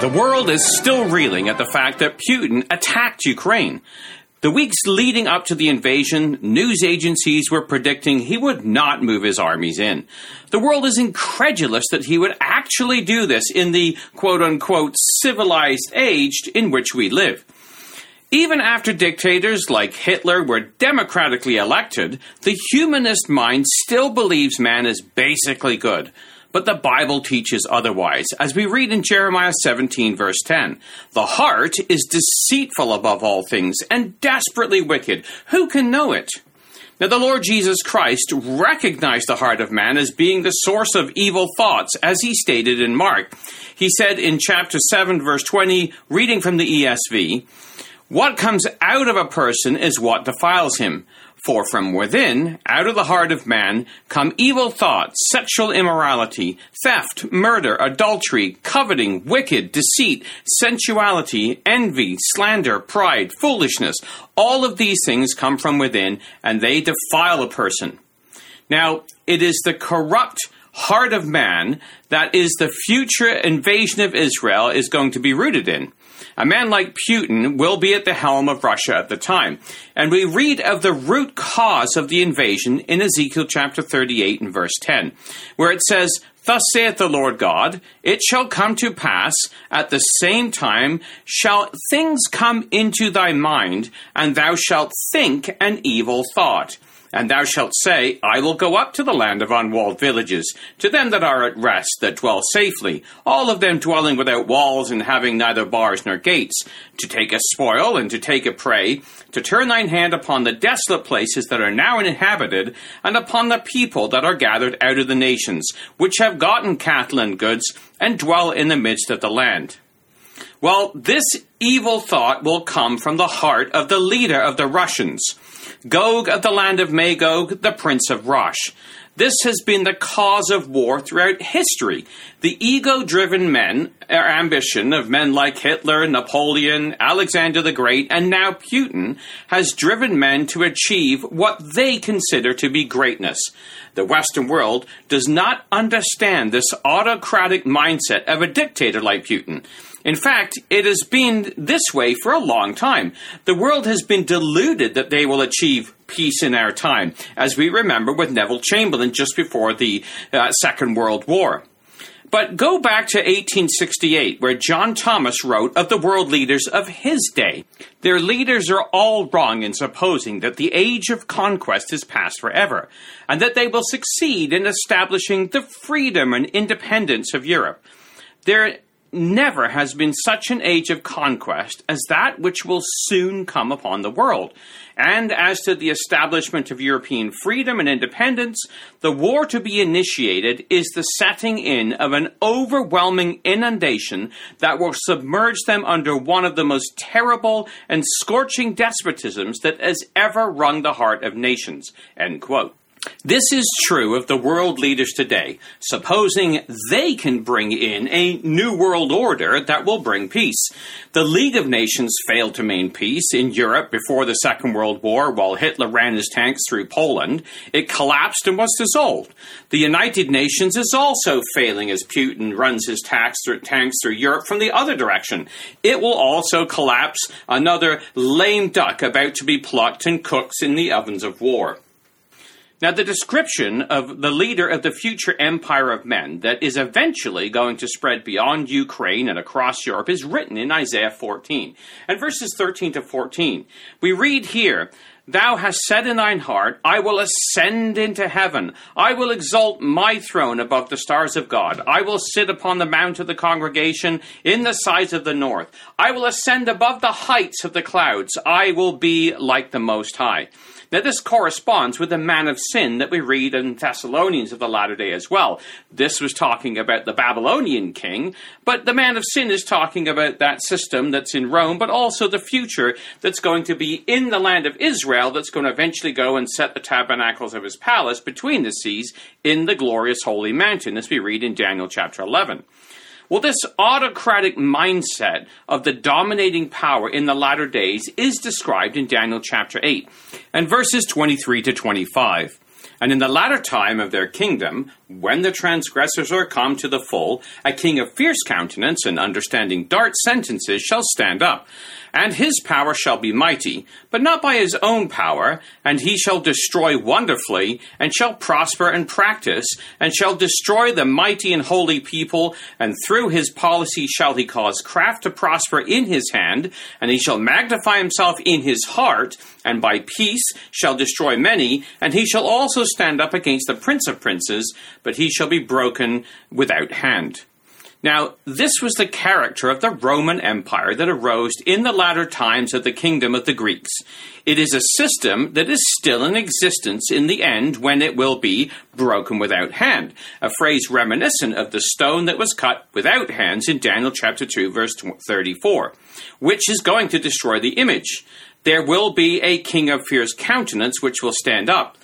The world is still reeling at the fact that Putin attacked Ukraine. The weeks leading up to the invasion, news agencies were predicting he would not move his armies in. The world is incredulous that he would actually do this in the quote unquote civilized age in which we live. Even after dictators like Hitler were democratically elected, the humanist mind still believes man is basically good. But the Bible teaches otherwise, as we read in Jeremiah 17, verse 10. The heart is deceitful above all things and desperately wicked. Who can know it? Now, the Lord Jesus Christ recognized the heart of man as being the source of evil thoughts, as he stated in Mark. He said in chapter 7, verse 20, reading from the ESV, What comes out of a person is what defiles him. For from within, out of the heart of man, come evil thoughts, sexual immorality, theft, murder, adultery, coveting, wicked, deceit, sensuality, envy, slander, pride, foolishness. All of these things come from within, and they defile a person. Now, it is the corrupt heart of man that is the future invasion of Israel is going to be rooted in. A man like Putin will be at the helm of Russia at the time. And we read of the root cause of the invasion in Ezekiel chapter 38 and verse 10, where it says, Thus saith the Lord God, it shall come to pass at the same time shall things come into thy mind, and thou shalt think an evil thought. And thou shalt say, I will go up to the land of unwalled villages, to them that are at rest, that dwell safely, all of them dwelling without walls and having neither bars nor gates, to take a spoil and to take a prey, to turn thine hand upon the desolate places that are now inhabited, and upon the people that are gathered out of the nations, which have gotten cattle and goods, and dwell in the midst of the land. Well, this evil thought will come from the heart of the leader of the Russians Gog of the land of Magog, the prince of Rosh. This has been the cause of war throughout history. The ego driven men, or ambition of men like Hitler, Napoleon, Alexander the Great, and now Putin, has driven men to achieve what they consider to be greatness. The Western world does not understand this autocratic mindset of a dictator like Putin. In fact, it has been this way for a long time. The world has been deluded that they will achieve peace in our time, as we remember with Neville Chamberlain just before the uh, Second World War. But go back to 1868, where John Thomas wrote of the world leaders of his day. Their leaders are all wrong in supposing that the age of conquest is past forever, and that they will succeed in establishing the freedom and independence of Europe. There never has been such an age of conquest as that which will soon come upon the world. And as to the establishment of European freedom and independence, the war to be initiated is the setting in of an overwhelming inundation that will submerge them under one of the most terrible and scorching despotisms that has ever wrung the heart of nations. End quote. This is true of the world leaders today, supposing they can bring in a new world order that will bring peace. The League of Nations failed to maintain peace in Europe before the Second World War while Hitler ran his tanks through Poland. It collapsed and was dissolved. The United Nations is also failing as Putin runs his tanks through Europe from the other direction. It will also collapse, another lame duck about to be plucked and cooked in the ovens of war. Now, the description of the leader of the future empire of men that is eventually going to spread beyond Ukraine and across Europe is written in Isaiah 14. And verses 13 to 14, we read here, Thou hast said in thine heart, I will ascend into heaven. I will exalt my throne above the stars of God. I will sit upon the mount of the congregation in the sides of the north. I will ascend above the heights of the clouds. I will be like the Most High. Now, this corresponds with the man of sin that we read in Thessalonians of the latter day as well. This was talking about the Babylonian king, but the man of sin is talking about that system that's in Rome, but also the future that's going to be in the land of Israel that's going to eventually go and set the tabernacles of his palace between the seas in the glorious holy mountain, as we read in Daniel chapter 11. Well, this autocratic mindset of the dominating power in the latter days is described in Daniel chapter 8 and verses 23 to 25. And in the latter time of their kingdom, when the transgressors are come to the full, a king of fierce countenance and understanding dart sentences shall stand up. And his power shall be mighty, but not by his own power, and he shall destroy wonderfully, and shall prosper and practice, and shall destroy the mighty and holy people, and through his policy shall he cause craft to prosper in his hand, and he shall magnify himself in his heart, and by peace shall destroy many, and he shall also stand up against the prince of princes, but he shall be broken without hand. Now, this was the character of the Roman Empire that arose in the latter times of the kingdom of the Greeks. It is a system that is still in existence in the end when it will be broken without hand, a phrase reminiscent of the stone that was cut without hands in Daniel chapter 2 verse 34, which is going to destroy the image. There will be a king of fierce countenance which will stand up.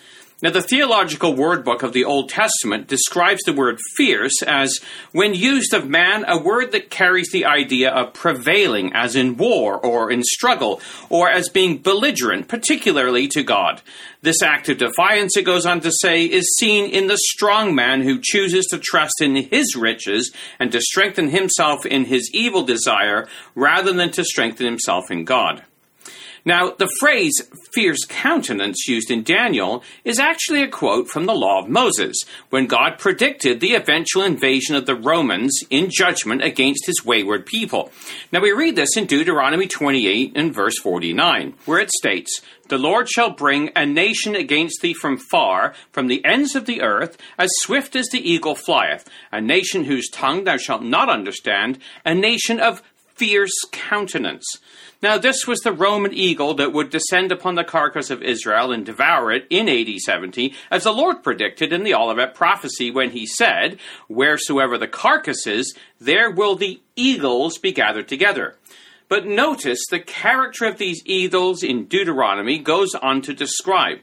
Now, the Theological Word Book of the Old Testament describes the word fierce as, when used of man, a word that carries the idea of prevailing, as in war or in struggle, or as being belligerent, particularly to God. This act of defiance, it goes on to say, is seen in the strong man who chooses to trust in his riches and to strengthen himself in his evil desire rather than to strengthen himself in God. Now, the phrase fierce countenance used in Daniel is actually a quote from the Law of Moses, when God predicted the eventual invasion of the Romans in judgment against his wayward people. Now, we read this in Deuteronomy 28 and verse 49, where it states, the Lord shall bring a nation against thee from far, from the ends of the earth, as swift as the eagle flieth, a nation whose tongue thou shalt not understand, a nation of fierce countenance. Now, this was the Roman eagle that would descend upon the carcass of Israel and devour it in AD 70, as the Lord predicted in the Olivet prophecy when he said, Wheresoever the carcass is, there will the eagles be gathered together. But notice the character of these eagles in Deuteronomy goes on to describe.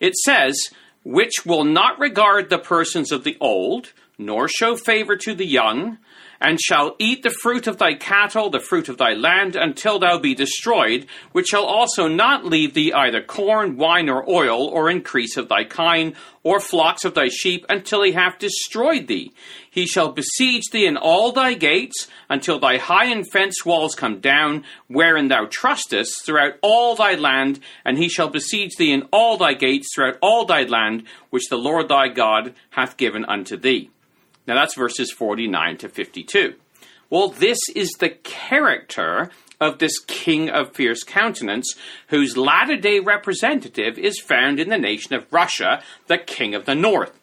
It says, Which will not regard the persons of the old, nor show favor to the young, and shall eat the fruit of thy cattle, the fruit of thy land, until thou be destroyed, which shall also not leave thee either corn, wine, or oil, or increase of thy kine, or flocks of thy sheep, until he have destroyed thee. He shall besiege thee in all thy gates, until thy high and fenced walls come down, wherein thou trustest, throughout all thy land, and he shall besiege thee in all thy gates, throughout all thy land, which the Lord thy God hath given unto thee. Now that's verses 49 to 52. Well, this is the character of this king of fierce countenance, whose latter day representative is found in the nation of Russia, the king of the north.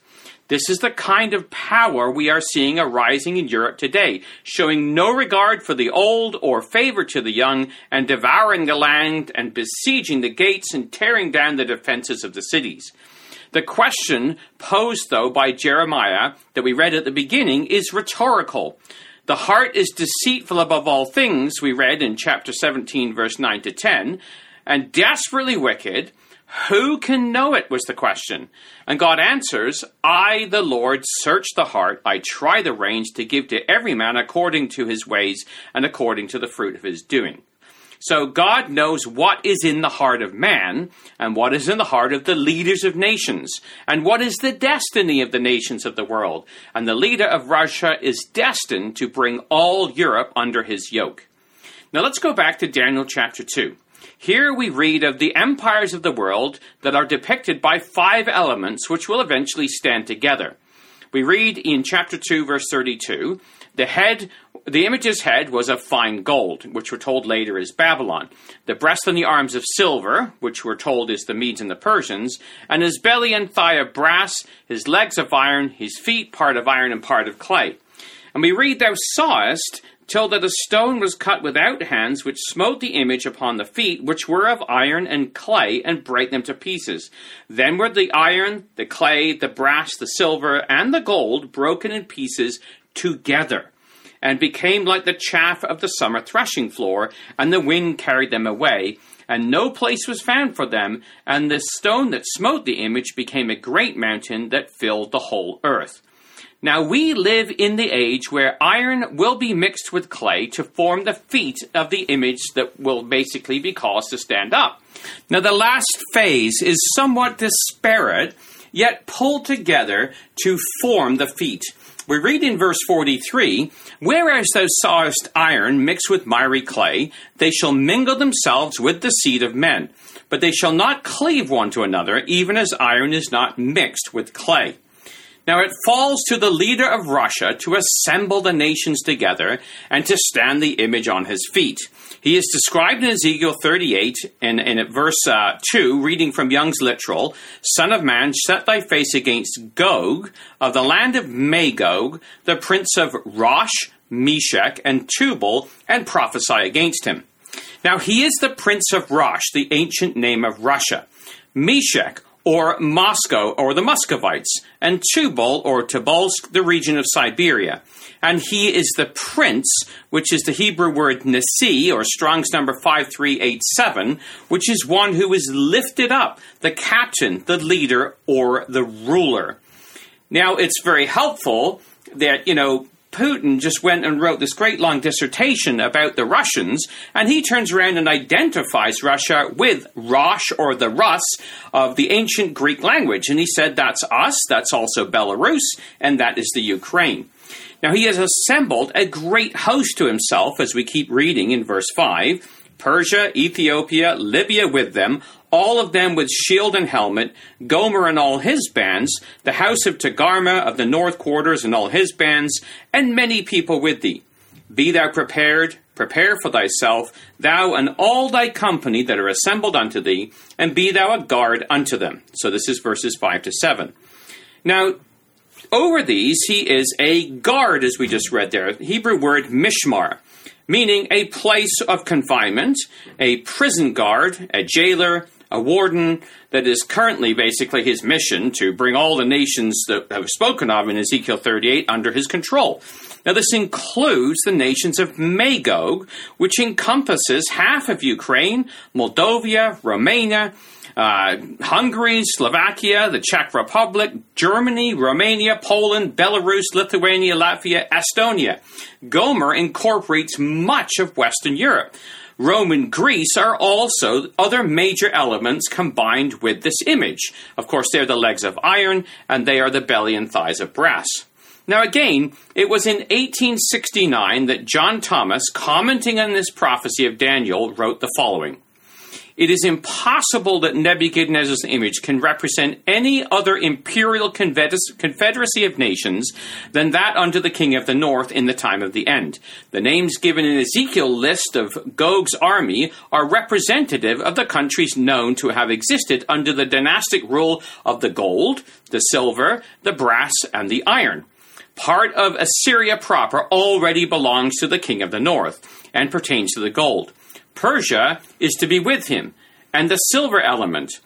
This is the kind of power we are seeing arising in Europe today, showing no regard for the old or favor to the young, and devouring the land and besieging the gates and tearing down the defenses of the cities. The question posed, though, by Jeremiah that we read at the beginning is rhetorical. The heart is deceitful above all things, we read in chapter 17, verse 9 to 10, and desperately wicked. Who can know it? was the question. And God answers, I, the Lord, search the heart, I try the reins to give to every man according to his ways and according to the fruit of his doing. So God knows what is in the heart of man and what is in the heart of the leaders of nations and what is the destiny of the nations of the world. And the leader of Russia is destined to bring all Europe under his yoke. Now let's go back to Daniel chapter 2. Here we read of the empires of the world that are depicted by five elements which will eventually stand together. We read in chapter 2, verse 32 the head, the image's head was of fine gold, which we're told later is Babylon. The breast and the arms of silver, which we're told is the Medes and the Persians, and his belly and thigh of brass, his legs of iron, his feet part of iron and part of clay. And we read, Thou sawest till that a stone was cut without hands, which smote the image upon the feet, which were of iron and clay, and brake them to pieces. Then were the iron, the clay, the brass, the silver, and the gold broken in pieces together and became like the chaff of the summer threshing floor, and the wind carried them away, and no place was found for them, and the stone that smote the image became a great mountain that filled the whole earth. Now we live in the age where iron will be mixed with clay to form the feet of the image that will basically be caused to stand up. Now the last phase is somewhat disparate yet pulled together to form the feet. We read in verse 43 Whereas thou sawest iron mixed with miry clay, they shall mingle themselves with the seed of men, but they shall not cleave one to another, even as iron is not mixed with clay. Now it falls to the leader of Russia to assemble the nations together and to stand the image on his feet. He is described in Ezekiel 38 and in, in verse uh, 2, reading from Young's literal Son of man, set thy face against Gog of the land of Magog, the prince of Rosh, Meshech, and Tubal, and prophesy against him. Now he is the prince of Rosh, the ancient name of Russia. Meshech, or Moscow, or the Muscovites, and Tubal, or Tobolsk, the region of Siberia. And he is the prince, which is the Hebrew word nasi, or Strong's number 5387, which is one who is lifted up, the captain, the leader, or the ruler. Now, it's very helpful that, you know, Putin just went and wrote this great long dissertation about the Russians, and he turns around and identifies Russia with Rosh or the Rus of the ancient Greek language. And he said that's us, that's also Belarus, and that is the Ukraine. Now he has assembled a great host to himself, as we keep reading in verse 5 Persia, Ethiopia, Libya with them, all of them with shield and helmet, Gomer and all his bands, the house of Togarmah of the north quarters and all his bands, and many people with thee. Be thou prepared, prepare for thyself, thou and all thy company that are assembled unto thee, and be thou a guard unto them. So this is verses 5 to 7. Now, over these he is a guard, as we just read there. Hebrew word mishmar meaning a place of confinement, a prison guard, a jailer, a warden that is currently basically his mission to bring all the nations that have spoken of in Ezekiel 38 under his control. Now, this includes the nations of Magog, which encompasses half of Ukraine, Moldova, Romania, uh, Hungary, Slovakia, the Czech Republic, Germany, Romania, Poland, Belarus, Lithuania, Latvia, Estonia. Gomer incorporates much of Western Europe. Rome and Greece are also other major elements combined with this image. Of course, they're the legs of iron, and they are the belly and thighs of brass. Now, again, it was in 1869 that John Thomas, commenting on this prophecy of Daniel, wrote the following it is impossible that Nebuchadnezzar's image can represent any other imperial confederacy of nations than that under the king of the north in the time of the end. The names given in Ezekiel's list of Gog's army are representative of the countries known to have existed under the dynastic rule of the gold, the silver, the brass, and the iron. Part of Assyria proper already belongs to the king of the north and pertains to the gold. Persia is to be with him, and the silver element.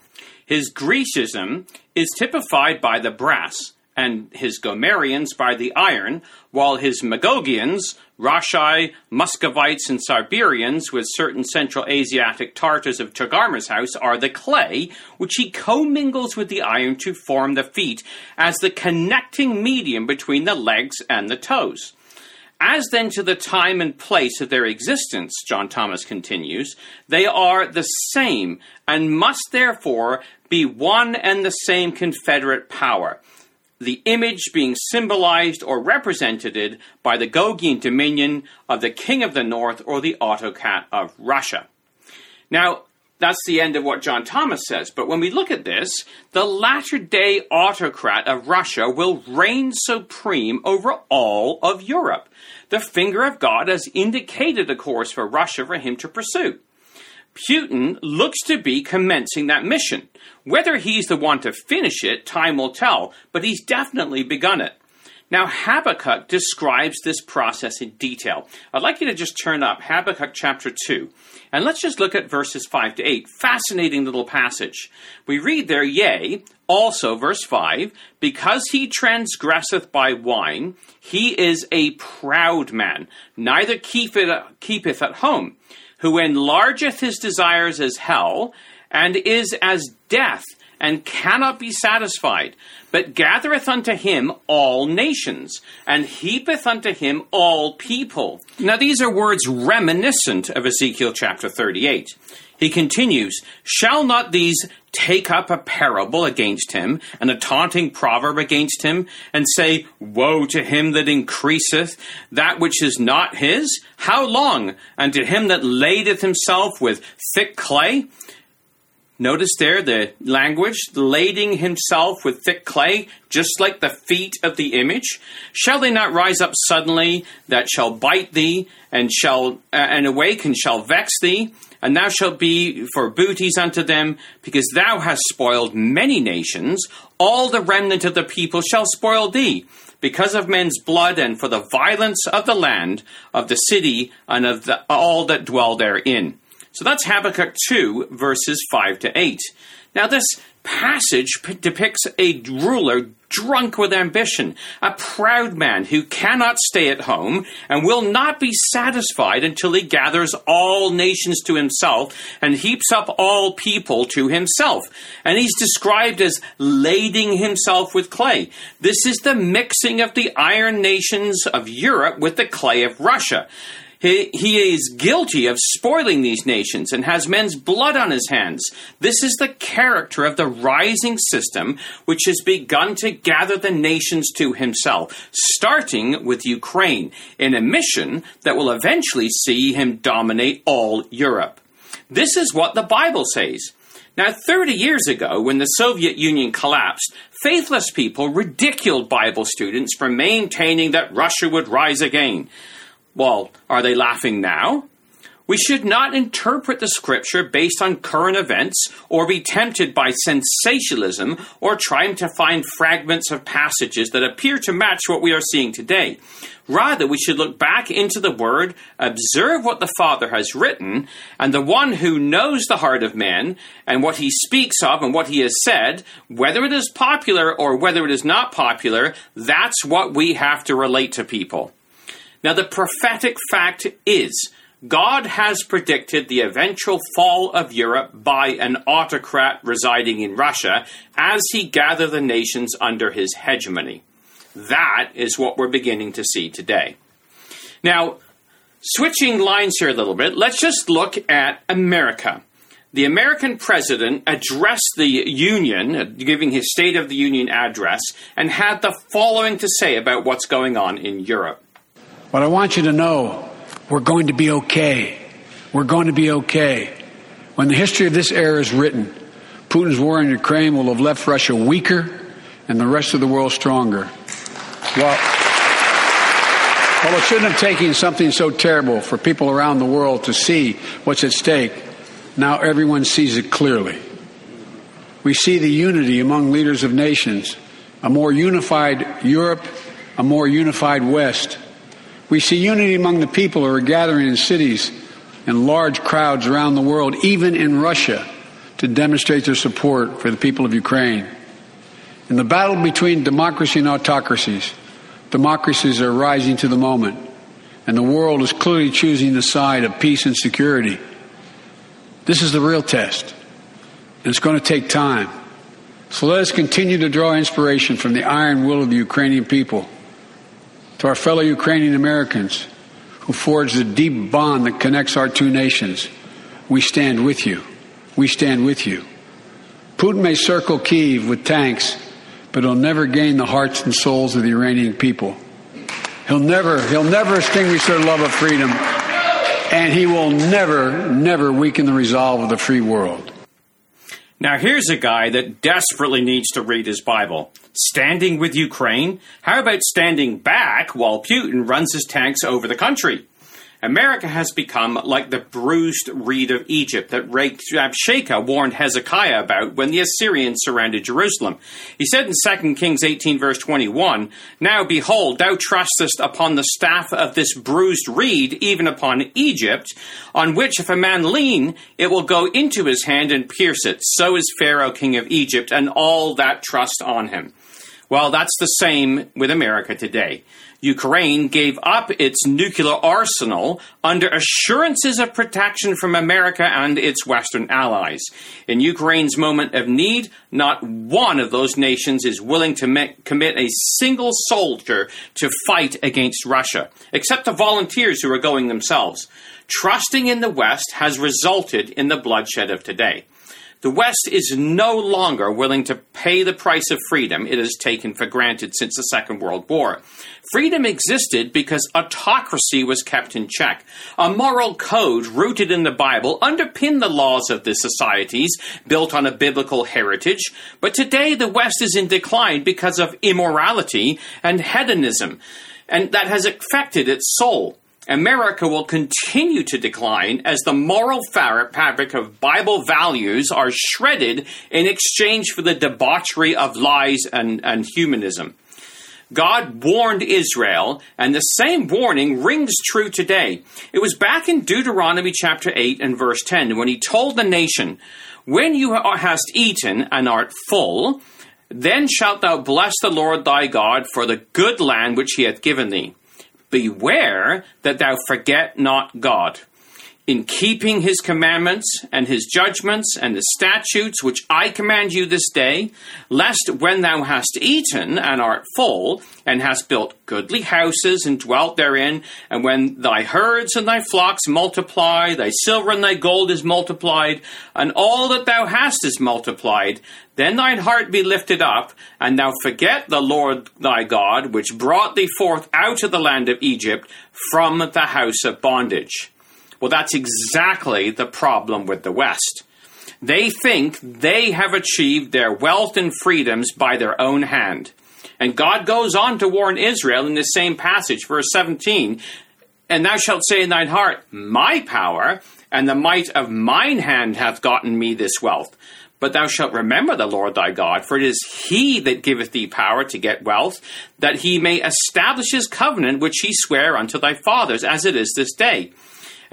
His Grecism is typified by the brass, and his Gomerians by the iron, while his Magogians, Rashai, Muscovites, and Siberians, with certain Central Asiatic Tartars of Togarmah's house, are the clay, which he commingles with the iron to form the feet as the connecting medium between the legs and the toes. As then to the time and place of their existence, John Thomas continues, they are the same and must therefore be one and the same confederate power. The image being symbolized or represented by the Gogian dominion of the king of the north or the autocrat of Russia. Now, that's the end of what John Thomas says. But when we look at this, the latter day autocrat of Russia will reign supreme over all of Europe. The finger of God has indicated a course for Russia for him to pursue. Putin looks to be commencing that mission. Whether he's the one to finish it, time will tell, but he's definitely begun it. Now, Habakkuk describes this process in detail. I'd like you to just turn up Habakkuk chapter 2, and let's just look at verses 5 to 8. Fascinating little passage. We read there, Yea, also, verse 5, because he transgresseth by wine, he is a proud man, neither keepeth, keepeth at home, who enlargeth his desires as hell, and is as death, and cannot be satisfied, but gathereth unto him all nations, and heapeth unto him all people. Now, these are words reminiscent of Ezekiel chapter 38. He continues, Shall not these take up a parable against him, and a taunting proverb against him, and say, Woe to him that increaseth that which is not his? How long? And to him that ladeth himself with thick clay? Notice there the language, lading himself with thick clay, just like the feet of the image. Shall they not rise up suddenly that shall bite thee, and shall uh, and awake and shall vex thee? And thou shalt be for booties unto them, because thou hast spoiled many nations. All the remnant of the people shall spoil thee, because of men's blood, and for the violence of the land, of the city, and of the, all that dwell therein. So that's Habakkuk 2, verses 5 to 8. Now, this passage depicts a ruler drunk with ambition, a proud man who cannot stay at home and will not be satisfied until he gathers all nations to himself and heaps up all people to himself. And he's described as lading himself with clay. This is the mixing of the iron nations of Europe with the clay of Russia. He, he is guilty of spoiling these nations and has men's blood on his hands. This is the character of the rising system which has begun to gather the nations to himself, starting with Ukraine, in a mission that will eventually see him dominate all Europe. This is what the Bible says. Now, 30 years ago, when the Soviet Union collapsed, faithless people ridiculed Bible students for maintaining that Russia would rise again. Well, are they laughing now? We should not interpret the scripture based on current events or be tempted by sensationalism or trying to find fragments of passages that appear to match what we are seeing today. Rather, we should look back into the Word, observe what the Father has written, and the one who knows the heart of man and what he speaks of and what he has said, whether it is popular or whether it is not popular, that's what we have to relate to people. Now, the prophetic fact is God has predicted the eventual fall of Europe by an autocrat residing in Russia as he gathered the nations under his hegemony. That is what we're beginning to see today. Now, switching lines here a little bit, let's just look at America. The American president addressed the Union, giving his State of the Union address, and had the following to say about what's going on in Europe. But I want you to know we're going to be okay. We're going to be okay. When the history of this era is written, Putin's war in Ukraine will have left Russia weaker and the rest of the world stronger. Well, well, it shouldn't have taken something so terrible for people around the world to see what's at stake. Now everyone sees it clearly. We see the unity among leaders of nations, a more unified Europe, a more unified West, we see unity among the people who are gathering in cities and large crowds around the world, even in Russia, to demonstrate their support for the people of Ukraine. In the battle between democracy and autocracies, democracies are rising to the moment, and the world is clearly choosing the side of peace and security. This is the real test, and it's going to take time. So let us continue to draw inspiration from the iron will of the Ukrainian people to our fellow Ukrainian Americans who forged the deep bond that connects our two nations. We stand with you. We stand with you. Putin may circle Kiev with tanks, but he'll never gain the hearts and souls of the Iranian people. He'll never, he'll never extinguish their love of freedom, and he will never, never weaken the resolve of the free world. Now, here's a guy that desperately needs to read his Bible. Standing with Ukraine? How about standing back while Putin runs his tanks over the country? America has become like the bruised reed of Egypt that Rabshakeh warned Hezekiah about when the Assyrians surrounded Jerusalem. He said in 2 Kings 18, verse 21, Now behold, thou trustest upon the staff of this bruised reed, even upon Egypt, on which if a man lean, it will go into his hand and pierce it. So is Pharaoh king of Egypt, and all that trust on him. Well, that's the same with America today. Ukraine gave up its nuclear arsenal under assurances of protection from America and its Western allies. In Ukraine's moment of need, not one of those nations is willing to commit a single soldier to fight against Russia, except the volunteers who are going themselves. Trusting in the West has resulted in the bloodshed of today. The West is no longer willing to pay the price of freedom it has taken for granted since the Second World War. Freedom existed because autocracy was kept in check. A moral code rooted in the Bible underpinned the laws of the societies built on a biblical heritage, but today the West is in decline because of immorality and hedonism, and that has affected its soul. America will continue to decline as the moral fabric of Bible values are shredded in exchange for the debauchery of lies and, and humanism. God warned Israel, and the same warning rings true today. It was back in Deuteronomy chapter 8 and verse 10 when he told the nation, When you hast eaten and art full, then shalt thou bless the Lord thy God for the good land which he hath given thee. Beware that thou forget not God. In keeping his commandments and his judgments and the statutes which I command you this day, lest when thou hast eaten and art full, and hast built goodly houses and dwelt therein, and when thy herds and thy flocks multiply, thy silver and thy gold is multiplied, and all that thou hast is multiplied, then thine heart be lifted up, and thou forget the Lord thy God, which brought thee forth out of the land of Egypt from the house of bondage. Well, that's exactly the problem with the West. They think they have achieved their wealth and freedoms by their own hand. And God goes on to warn Israel in the same passage, verse 17 And thou shalt say in thine heart, My power and the might of mine hand hath gotten me this wealth. But thou shalt remember the Lord thy God, for it is he that giveth thee power to get wealth, that he may establish his covenant which he sware unto thy fathers, as it is this day.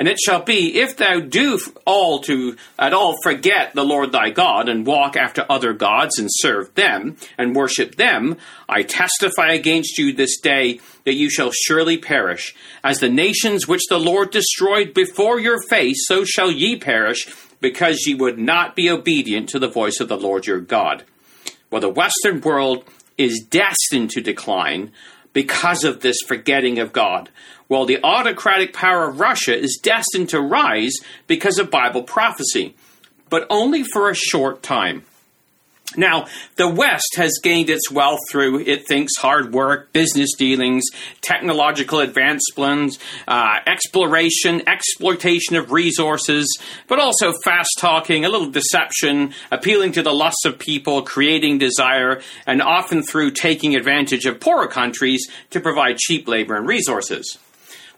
And it shall be, if thou do all to at all forget the Lord thy God, and walk after other gods, and serve them, and worship them, I testify against you this day that you shall surely perish. As the nations which the Lord destroyed before your face, so shall ye perish because ye would not be obedient to the voice of the Lord your God. Well, the Western world is destined to decline because of this forgetting of God, while the autocratic power of Russia is destined to rise because of Bible prophecy, but only for a short time. Now, the West has gained its wealth through, it thinks, hard work, business dealings, technological advancements, uh, exploration, exploitation of resources, but also fast talking, a little deception, appealing to the lusts of people, creating desire, and often through taking advantage of poorer countries to provide cheap labor and resources.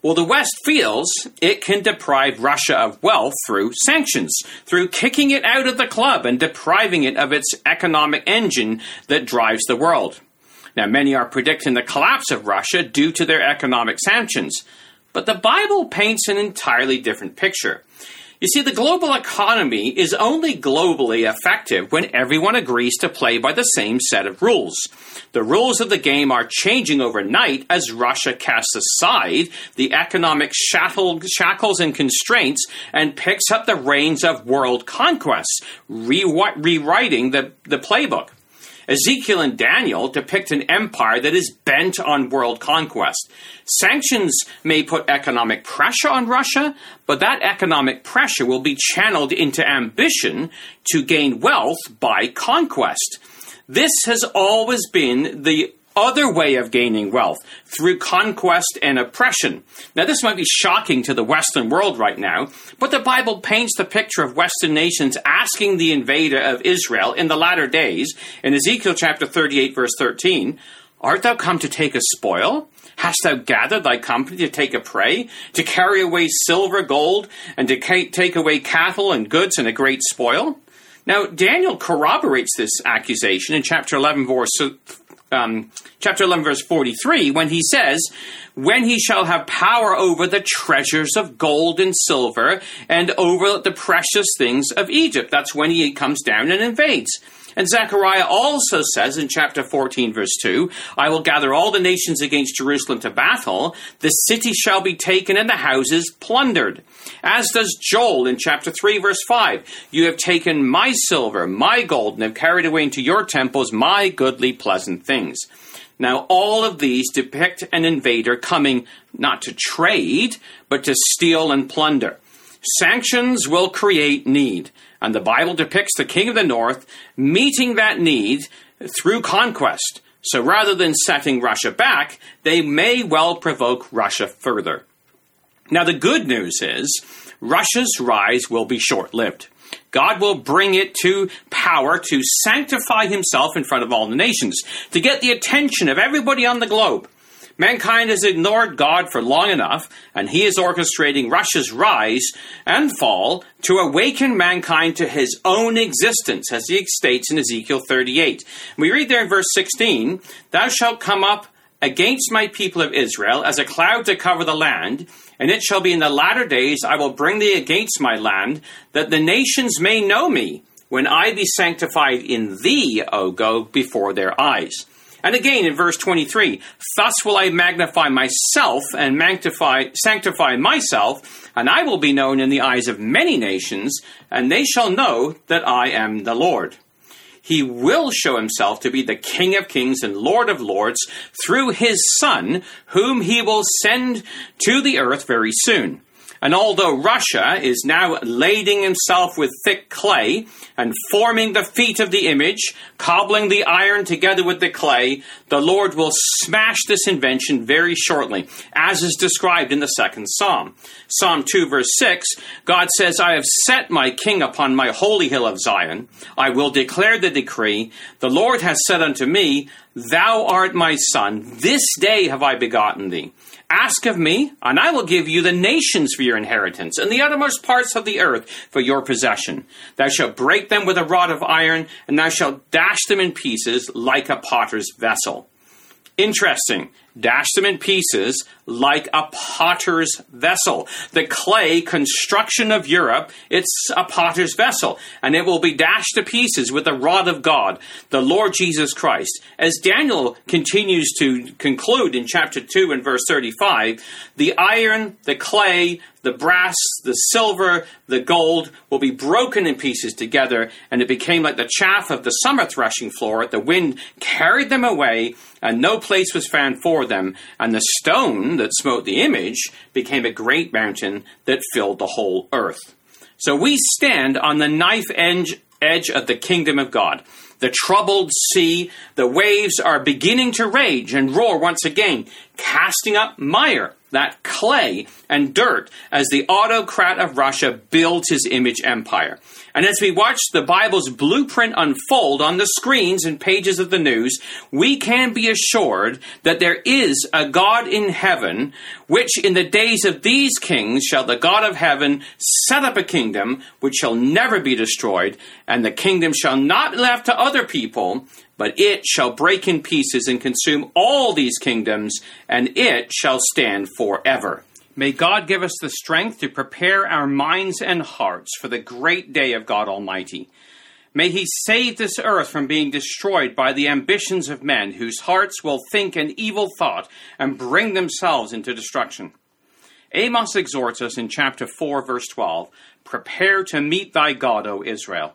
Well, the West feels it can deprive Russia of wealth through sanctions, through kicking it out of the club and depriving it of its economic engine that drives the world. Now, many are predicting the collapse of Russia due to their economic sanctions, but the Bible paints an entirely different picture. You see, the global economy is only globally effective when everyone agrees to play by the same set of rules. The rules of the game are changing overnight as Russia casts aside the economic shackles and constraints and picks up the reins of world conquest, rewriting the, the playbook. Ezekiel and Daniel depict an empire that is bent on world conquest. Sanctions may put economic pressure on Russia, but that economic pressure will be channeled into ambition to gain wealth by conquest. This has always been the other way of gaining wealth through conquest and oppression. Now, this might be shocking to the Western world right now, but the Bible paints the picture of Western nations asking the invader of Israel in the latter days, in Ezekiel chapter 38, verse 13, Art thou come to take a spoil? Hast thou gathered thy company to take a prey, to carry away silver, gold, and to take away cattle and goods and a great spoil? Now, Daniel corroborates this accusation in chapter 11, verse um, chapter 11, verse 43, when he says, When he shall have power over the treasures of gold and silver and over the precious things of Egypt. That's when he comes down and invades. And Zechariah also says in chapter 14, verse 2, I will gather all the nations against Jerusalem to battle. The city shall be taken and the houses plundered. As does Joel in chapter 3, verse 5, You have taken my silver, my gold, and have carried away into your temples my goodly, pleasant things. Now, all of these depict an invader coming not to trade, but to steal and plunder. Sanctions will create need. And the Bible depicts the king of the north meeting that need through conquest. So rather than setting Russia back, they may well provoke Russia further. Now, the good news is Russia's rise will be short lived. God will bring it to power to sanctify himself in front of all the nations, to get the attention of everybody on the globe. Mankind has ignored God for long enough, and he is orchestrating Russia's rise and fall to awaken mankind to his own existence, as he states in Ezekiel 38. We read there in verse 16 Thou shalt come up against my people of Israel as a cloud to cover the land, and it shall be in the latter days I will bring thee against my land, that the nations may know me, when I be sanctified in thee, O Gog, before their eyes. And again in verse 23, thus will I magnify myself and sanctify, sanctify myself, and I will be known in the eyes of many nations, and they shall know that I am the Lord. He will show himself to be the King of kings and Lord of lords through his Son, whom he will send to the earth very soon. And although Russia is now lading himself with thick clay and forming the feet of the image, cobbling the iron together with the clay, the Lord will smash this invention very shortly, as is described in the second Psalm. Psalm 2, verse 6, God says, I have set my king upon my holy hill of Zion. I will declare the decree. The Lord has said unto me, Thou art my son. This day have I begotten thee. Ask of me, and I will give you the nations for your inheritance, and the uttermost parts of the earth for your possession. Thou shalt break them with a rod of iron, and thou shalt dash them in pieces like a potter's vessel. Interesting. Dash them in pieces like a potter's vessel. The clay construction of Europe, it's a potter's vessel, and it will be dashed to pieces with the rod of God, the Lord Jesus Christ. As Daniel continues to conclude in chapter 2 and verse 35, the iron, the clay, the brass, the silver, the gold will be broken in pieces together, and it became like the chaff of the summer threshing floor. The wind carried them away, and no place was found for them. And the stone that smote the image became a great mountain that filled the whole earth. So we stand on the knife edge, edge of the kingdom of God. The troubled sea, the waves are beginning to rage and roar once again, casting up mire that clay and dirt as the autocrat of Russia builds his image empire. And as we watch the Bible's blueprint unfold on the screens and pages of the news, we can be assured that there is a God in heaven, which in the days of these kings shall the God of heaven set up a kingdom which shall never be destroyed, and the kingdom shall not be left to other people, but it shall break in pieces and consume all these kingdoms, and it shall stand forever. May God give us the strength to prepare our minds and hearts for the great day of God Almighty. May He save this earth from being destroyed by the ambitions of men whose hearts will think an evil thought and bring themselves into destruction. Amos exhorts us in chapter 4, verse 12 Prepare to meet thy God, O Israel.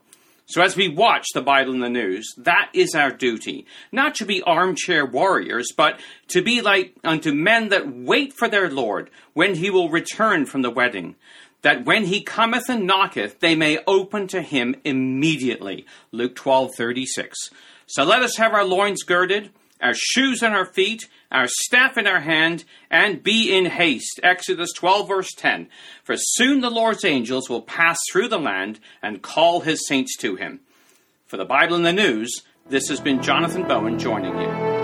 So, as we watch the Bible in the news, that is our duty. Not to be armchair warriors, but to be like unto men that wait for their Lord when he will return from the wedding, that when he cometh and knocketh, they may open to him immediately. Luke twelve thirty six. So let us have our loins girded, our shoes on our feet, our staff in our hand, and be in haste. Exodus 12, verse 10. For soon the Lord's angels will pass through the land and call his saints to him. For the Bible in the news, this has been Jonathan Bowen joining you.